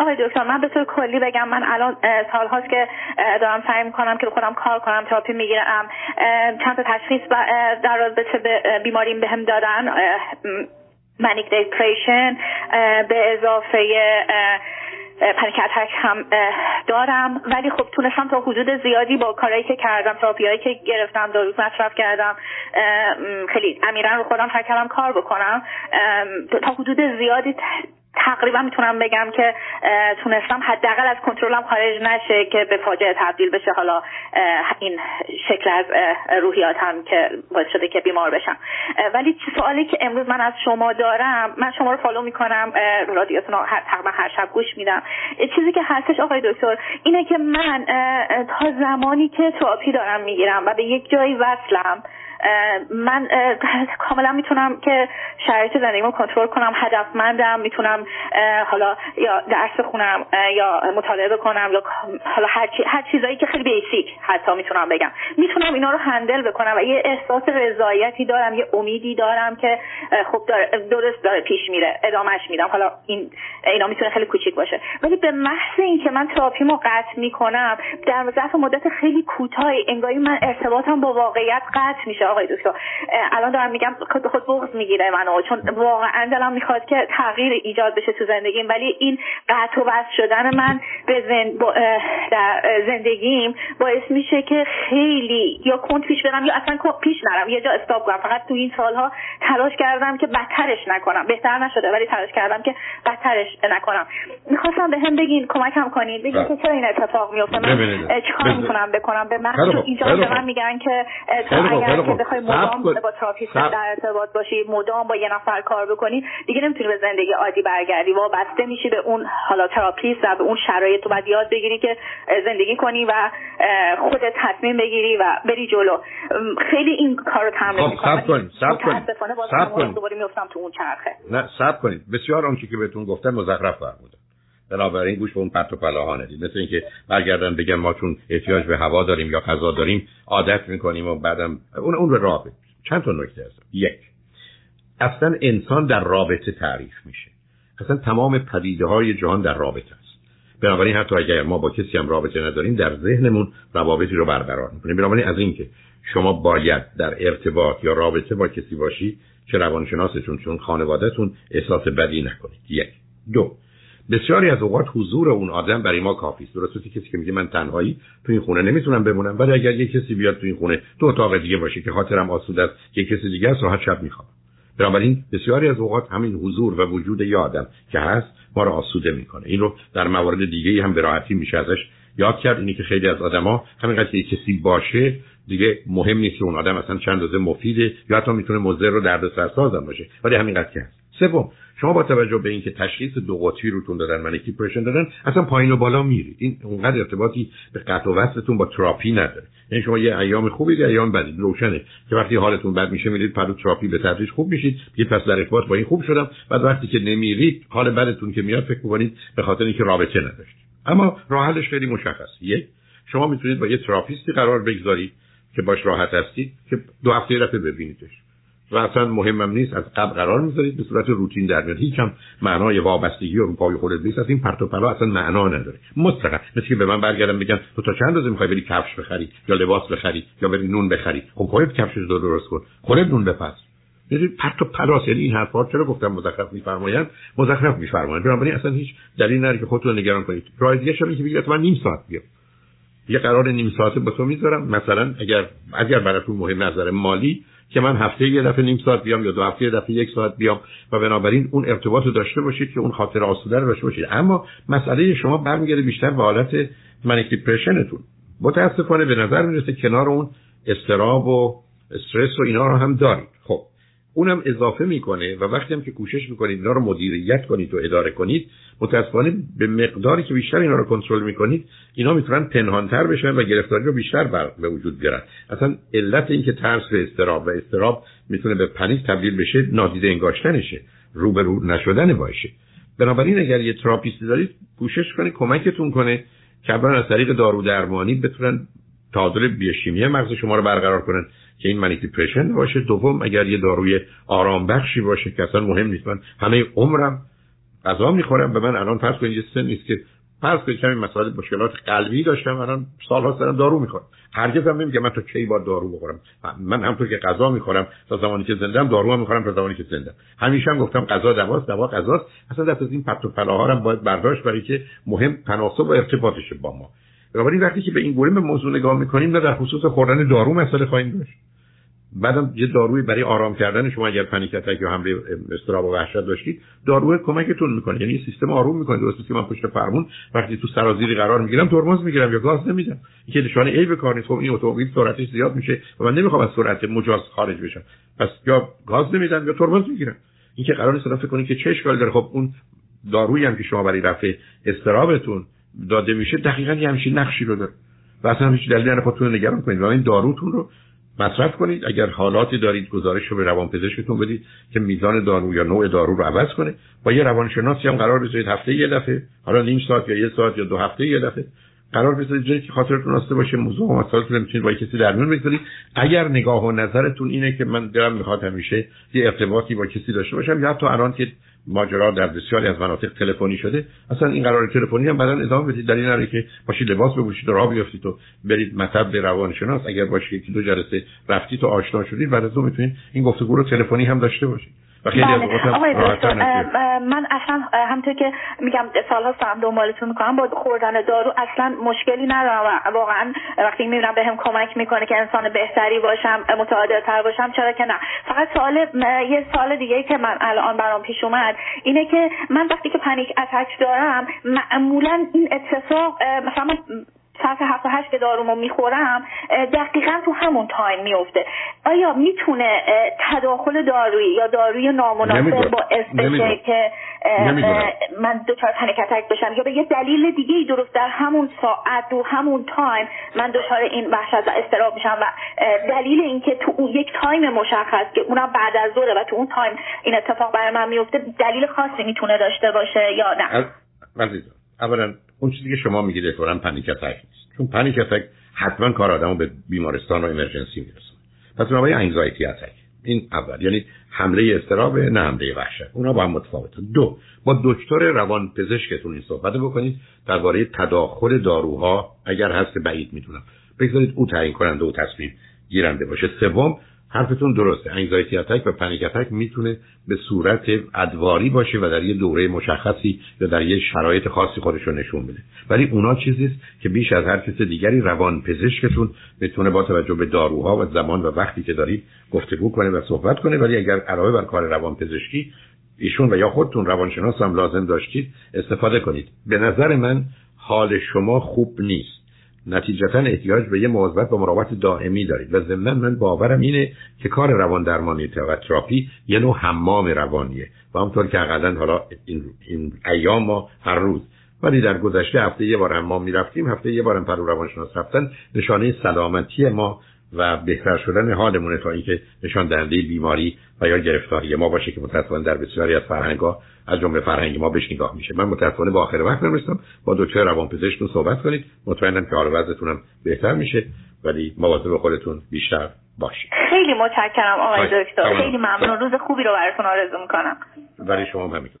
آقای دکتر من به طور کلی بگم من الان سالهاست که دارم سعی می‌کنم که خودم کار کنم تراپی می‌گیرم چند تا تشخیص در رابطه به بیماریم بهم دادن manic depression به اضافه panic attack هم دارم. ولی خب تونستم تا حدود زیادی با کارهایی که کردم تراپیایی که گرفتم دارو مصرف کردم خیلی امیرا رو خودم کردم کار بکنم. تا حدود زیادی تقریبا می‌تونم بگم که تونستم حداقل از کنترلم خارج نشه که به فاجعه تبدیل بشه. حالا این شکل از روحیاتم که باعث شده که بیمار بشم. ولی سوالی که امروز من از شما دارم من شما رو فالو می‌کنم رادیوتون رو تقریبا هر شب گوش میدم. چیزی که هستش آقای دکتر اینه که من تا زمانی که تراپی دارم می‌گیرم و به یک جایی وصلم من کاملا می‌تونم که شرایط زندگیمو کنترل کنم هدفمندم می‌تونم حالا یا درس خونم یا مطالعه بکنم یا حالا هر, چی، هر چیزایی که خیلی بیسیک حتی می‌تونم بگم. می‌تونم اینا رو هندل بکنم و یه احساس رضایتی دارم یه امیدی دارم که خب درست داره پیش میره ادامهش میدم. حالا این اینا می‌تونه خیلی کوچیک باشه. ولی به محض اینکه من تراپیمو قطع می‌کنم در ظرف مدت خیلی کوتاهی انگاری من ارتباطم با واقعیت قطع میشه. آقای دکتر الان دارم میگم خود خود بغض می‌گیره منو چون واقعا دلم می‌خواد که تغییر ایجاد بشه تو زندگیم ولی این قطع و وصل شدن من به زند... در زندگیم باعث میشه که خیلی یا کند پیش برم یا اصلا پیش نرم یه جا استاپ کنم. فقط تو این سالها تلاش کردم که بدترش نکنم. بهتر نشده ولی تلاش کردم که بدترش نکنم. می‌خواستم به هم بگین کمکم کنید بگین که چرا این اتفاق میفته من چیکار می‌کنم بکنم؟ به من اینجا به من میگن که تو اگر بخوای مدام با therapist در ارتباط باشی مدام با یه نفر کار بکنی دیگه نمی‌تونی به زندگی عادی برگردی. وابسته میشی به اون حالا therapist و به اون شرایط تو باید یاد بگیری که زندگی کنی و خودت تصمیم بگیری و بری جلو. خیلی این کارو تمرین خب صبر کنید صبر کنید صبر کنید دوباره میافتم تو اون چرخه. نه صبر کنید بسیار آنچه که بهتون گفتم مزخرف فرمودم بنابراین گوش به اون پرت و پلاها ندید مثل اینکه برگردن بگن ما چون احتیاج به هوا داریم یا غذا داریم عادت می‌کنیم و بعدم اون اون رو رابط چند تا نکته هست یک اصلا انسان در رابطه تعریف میشه. اصلا تمام پدیده های جهان در رابطه است. بنابراین حتی اگر ما با کسی هم رابطه نداریم در ذهنمون روابطی رو برقرار می‌کنیم. بنابراین از اینکه شما باید در ارتباط یا رابطه با کسی باشی چه روانشناستون چون خانوادهتون احساس بدی نکنید. یک. دو بسیاری از اوقات حضور اون آدم برای ما کافی است. درسته کسی که میگه من تنهایی تو این خونه نمی‌تونم بمونم ولی اگر یه کسی بیاد تو این خونه تو اتاق دیگه باشه که خاطرم آسوده است یه کسی دیگه است راحت شب می‌خوام. بنابراین بسیاری از اوقات همین حضور و وجود یه آدم که هست ما رو آسوده می‌کنه. این رو در موارد دیگه هم به راحتی میشه ازش یاد کرد. اینی که خیلی از آدما همینقدر که کسی باشه دیگه مهم نیست که اون آدم اصلا چه اندازه مفیده یا حتی می‌تونه مضر و دردسرسازم باشه ولی همینقدر که هست. سوم شما با توجه به اینکه تشخیص دو قطبی روتون دادن manic depression دادن اصلا پایین و بالا میرید. این اونقدر ارتباطی به قطع و وصلتون با تراپی نداره. یعنی شما یه ایام خوبی یه ایام بدی روشنه. که وقتی حالتون بد میشه میرید پرو تراپی به تدریج خوب میشید. میگید پس در ارتباط با این خوب شدم. بعد وقتی که نمیرید حال بدتون که میاد فکر می‌کنید به خاطر اینکه رابطه نداشتید اما راه حلش خیلی مشخص یک شما می‌تونید با یه تراپیستی قرار بگذارید که باش راحت هستید که دو هفته دفعه ببینیدش. و اصلا مهمم نیست از قبل قرار می‌ذارید به صورت روتین در میاد هیچ هم معنای وابستگی و پای خودت نیست از این پرت و پلا اصلا معنا نداره. مطلقا مثل که به من برگردم بگم تو تا چند روزه می‌خوای بری کفش بخری یا لباس بخری یا بری نون بخری؟ خب خودت کفش رو درست کن. خودت نون بپز. یعنی پرت و پلاس یعنی این حرفا چرا گفتم مزخرف میفرمایند مزخرف میفرمایند بنابراین اصلا هیچ دلیل نداره که خودتون نگران کنید. راه دیگه شما که بگید من نیم ساعت بیام. یه قرار نیم ساعت با تو می‌ذارم. مثلا اگر اگر براتون مهم نظر مالی که من هفته یه دفعه نیم ساعت بیام یا دو هفته یه دفعه یک ساعت بیام و بنابراین اون ارتباط رو داشته باشید که اون خاطر آسوده رو داشته باشید. اما مسئله شما برمیگرده بیشتر به حالت منیک دیپرشنتون متاسفانه به نظر می‌رسه کنار اون استراب و استرس و اینا رو هم دارید. خب. اونم اضافه می‌کنه و وقتی هم که کوشش می‌کنید اینا رو مدیریت کنید و اداره کنید متاسفانه به مقداری که بیشتر اینا رو کنترل می‌کنید اینا می‌تونن پنهانتر بشن و گرفتاری رو بیشتر بر به وجود بیارن. اصلا علت این که ترس به استراب و استراب می‌تونه به پنیک تبدیل بشه نادیده انگاشتنشه روبرو نشدن باشه. بنابراین اگر یه تراپیستی دارید کوشش کنید کمکتون کنه که از طریق دارو درمانی بتونن تعادل بیوشیمی مغز شما رو برقرار کنن. که این منیک دیپرشن باشه. دوم اگر یه داروی آرام بخشی باشه که اصلا مهم نیست. من همه عمرم غذا می‌خورم. به من الان فرض کنید یه سن نیست که فرض کنید کمی مسائل مشکلات قلبی داشتم. الان سالها دارم دارو می‌خورم. هرگز هم نمیگم من تو کی با دارو بخورم. من همونطور که غذا می‌خورم تا زمانی که زندم دارو هم می‌خورم تا زمانی که زندم. همیشه هم گفتم غذا دواست دوا غذاست. اصلا دست از این پرت و پلاها هم باید برداشت برای که مهم تناسب و ارتباطش با ما. بنابراین وقتی که به این گونه به موضوع نگاه می‌کنیم نه در خصوص خوردن دارو مسئله خواهیم داشت. بعدم یه داروی برای آرام کردن شما اگر پنیک اتک یا حمله استراب و وحشت داشتید داروی کمکتون می‌کنه. یعنی سیستم آروم می‌کنه. درسته که من پشت فرمون وقتی تو سرازیری قرار می‌گیرم ترمز می‌گیرم یا گاز نمیدم. این که نشانه عیب کار نیست. خب این اتومبیل سرعتش زیاد میشه و من نمی‌خوام از سرعت مجاز خارج بشم. پس یا گاز نمیدم یا ترمز می‌گیرم. این که قرار نیست فکر کنید که چه اشکال داره. خب اون دارویی هم که شما برای رفع استرابتون داده میشه دقیقاً یه همچین نقشی رو داره. و اصلا هیچ دلیلی نداره نگران کنید. و این داروتون رو مصرف کنید. اگر حالاتی دارید گزارش رو به روانپزشکتون بدید که میزان دارو یا نوع دارو رو عوض کنه با یه روانشناسی هم قرار بذارید هفته یه دفعه حالا نیم ساعت یا یه ساعت یا دو هفته یه دفعه قرار بذارید جایی که خاطرتون راسته باشه موضوع مسائلتون می‌تونید با کسی در میون بگذارید. اگر نگاه و نظرتون اینه که من دلم می‌خواد همیشه یه ارتباطی با کسی داشته باشم یا تو الان که ماجرا در بسیاری از مناطق تلفنی شده. اصلا این قرار تلفنی هم بعدا ادامه بدید. در این که باشید لباس بپوشید و راه بیافتید و برید مطب به روانشناس. اگر باشید یکی دو جلسه رفتید و آشنا شدید بعد از اون می‌تونید این گفتگو رو تلفنی هم داشته باشید. و خیلی بله. آقای دکتر من اصلا همونطور که میگم سالها هم دنبالتون می‌کنم. با خوردن دارو اصلا مشکلی ندارم. واقعا وقتی می‌بینم بهم کمک می‌کنه که انسان بهتری باشم تر باشم چرا که نه. فقط سوال یه سوال دیگه که من الان برام پیش اومد اینه که من وقتی که panic attack دارم معمولا این اتفاق مثلا ساعت هفت هشت که دارومو می‌خورم دقیقا تو همون تایم میفته. آیا می‌تونه تداخل دارویی یا داروی نامناسب باعث بشه که من دچار panic بشم یا به یه دلیل دیگه ای درست در همون ساعت و همون تایم من دچار این وحشت و اضطراب میشم و دلیل اینکه تو اون یک تایم مشخص که اونم بعد از ظهره و تو اون تایم این اتفاق برای من میفته دلیل خاصی می‌تونه داشته باشه یا نه؟ اولا اون چیزی که شما میگید احتمالاً panic attack نیست. چون panic attack حتما کار آدمو به بیمارستان و emergency میرسونه. پس بنابراین anxiety attack این اول. یعنی حمله اضطراب نه حمله وحشت. اونا با هم متفاوته دو با دکتر روان پزشکتون این صحبت بکنید. درباره تداخل داروها اگر هست بعید می‌دونم. بگذارید او تعیین کننده و تصمیم گیرنده باشه. سوم حرفتون درسته. انگزایتی اتک و پنیک اتک می‌تونه به صورت ادواری باشه و در یه دوره مشخصی یا در یه شرایط خاصی خودش رو نشون بده. ولی اونا چیزیست که بیش از هر کس دیگری روان پزشکتون می‌تونه با توجه به داروها و زمان و وقتی که دارید گفتگو کنه و صحبت کنه. ولی اگر علاوه بر کار روان پزشکی ایشون و یا خودتون روانشناس هم لازم داشتید استفاده کنید. به نظر من حال شما خوب نیست. نتیجتا احتیاج به یه مواظبت با مراقبت دائمی دارید. و ضمنا من باورم اینه که کار روان درمانی و تراپی یه نوع حمام روانیه. و همونطور که اقلا حالا این, این ایام ما هر روز ولی در گذشته هفته یه بار حمام می‌رفتیم هفته یه بارم پهلو روانشناس رفتن نشانه سلامتی ما و بهتر شدن حالمونه تا اینکه نشان دهنده بیماری و یا گرفتاری ما باشه که متاسفانه در بسیاری از فرهنگ‌ها از جمله فرهنگ ما بهش نگاه میشه. من متاسفانه با آخر وقت نمیستم با دکتر روانپزشکتون صحبت کنید. مطمئنم که حال وضعتون بهتر میشه. ولی مواظب خودتون بیشتر باشید. خیلی متشکرم آقای دکتر. خیلی ممنون. روز خوبی رو براتون آرزو می‌کنم. برای شما همینطور.